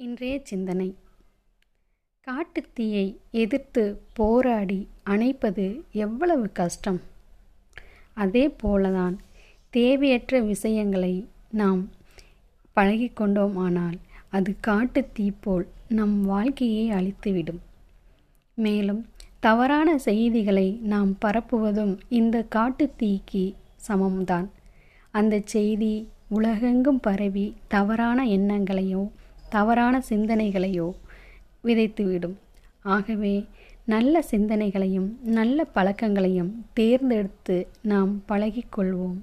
இன்றைய சிந்தனை. காட்டுத்தீயை எதிர்த்து போராடி அணைப்பது எவ்வளவு கஷ்டம்? அதே போலதான் தேவையற்ற விஷயங்களை நாம் பழகிக்கொண்டோமானால் அது காட்டுத்தீ போல் நம் வாழ்க்கையை அழித்துவிடும். மேலும் தவறான செய்திகளை நாம் பரப்புவதும் இந்த காட்டுத்தீக்கு சமம்தான். அந்த செய்தி உலகெங்கும் பரவி தவறான எண்ணங்களையும் தவறான சிந்தனைகளையோ விதைத்துவிடும். ஆகவே நல்ல சிந்தனைகளையும் நல்ல பழக்கங்களையும் தேர்ந்தெடுத்து நாம் பழகிக்கொள்வோம்.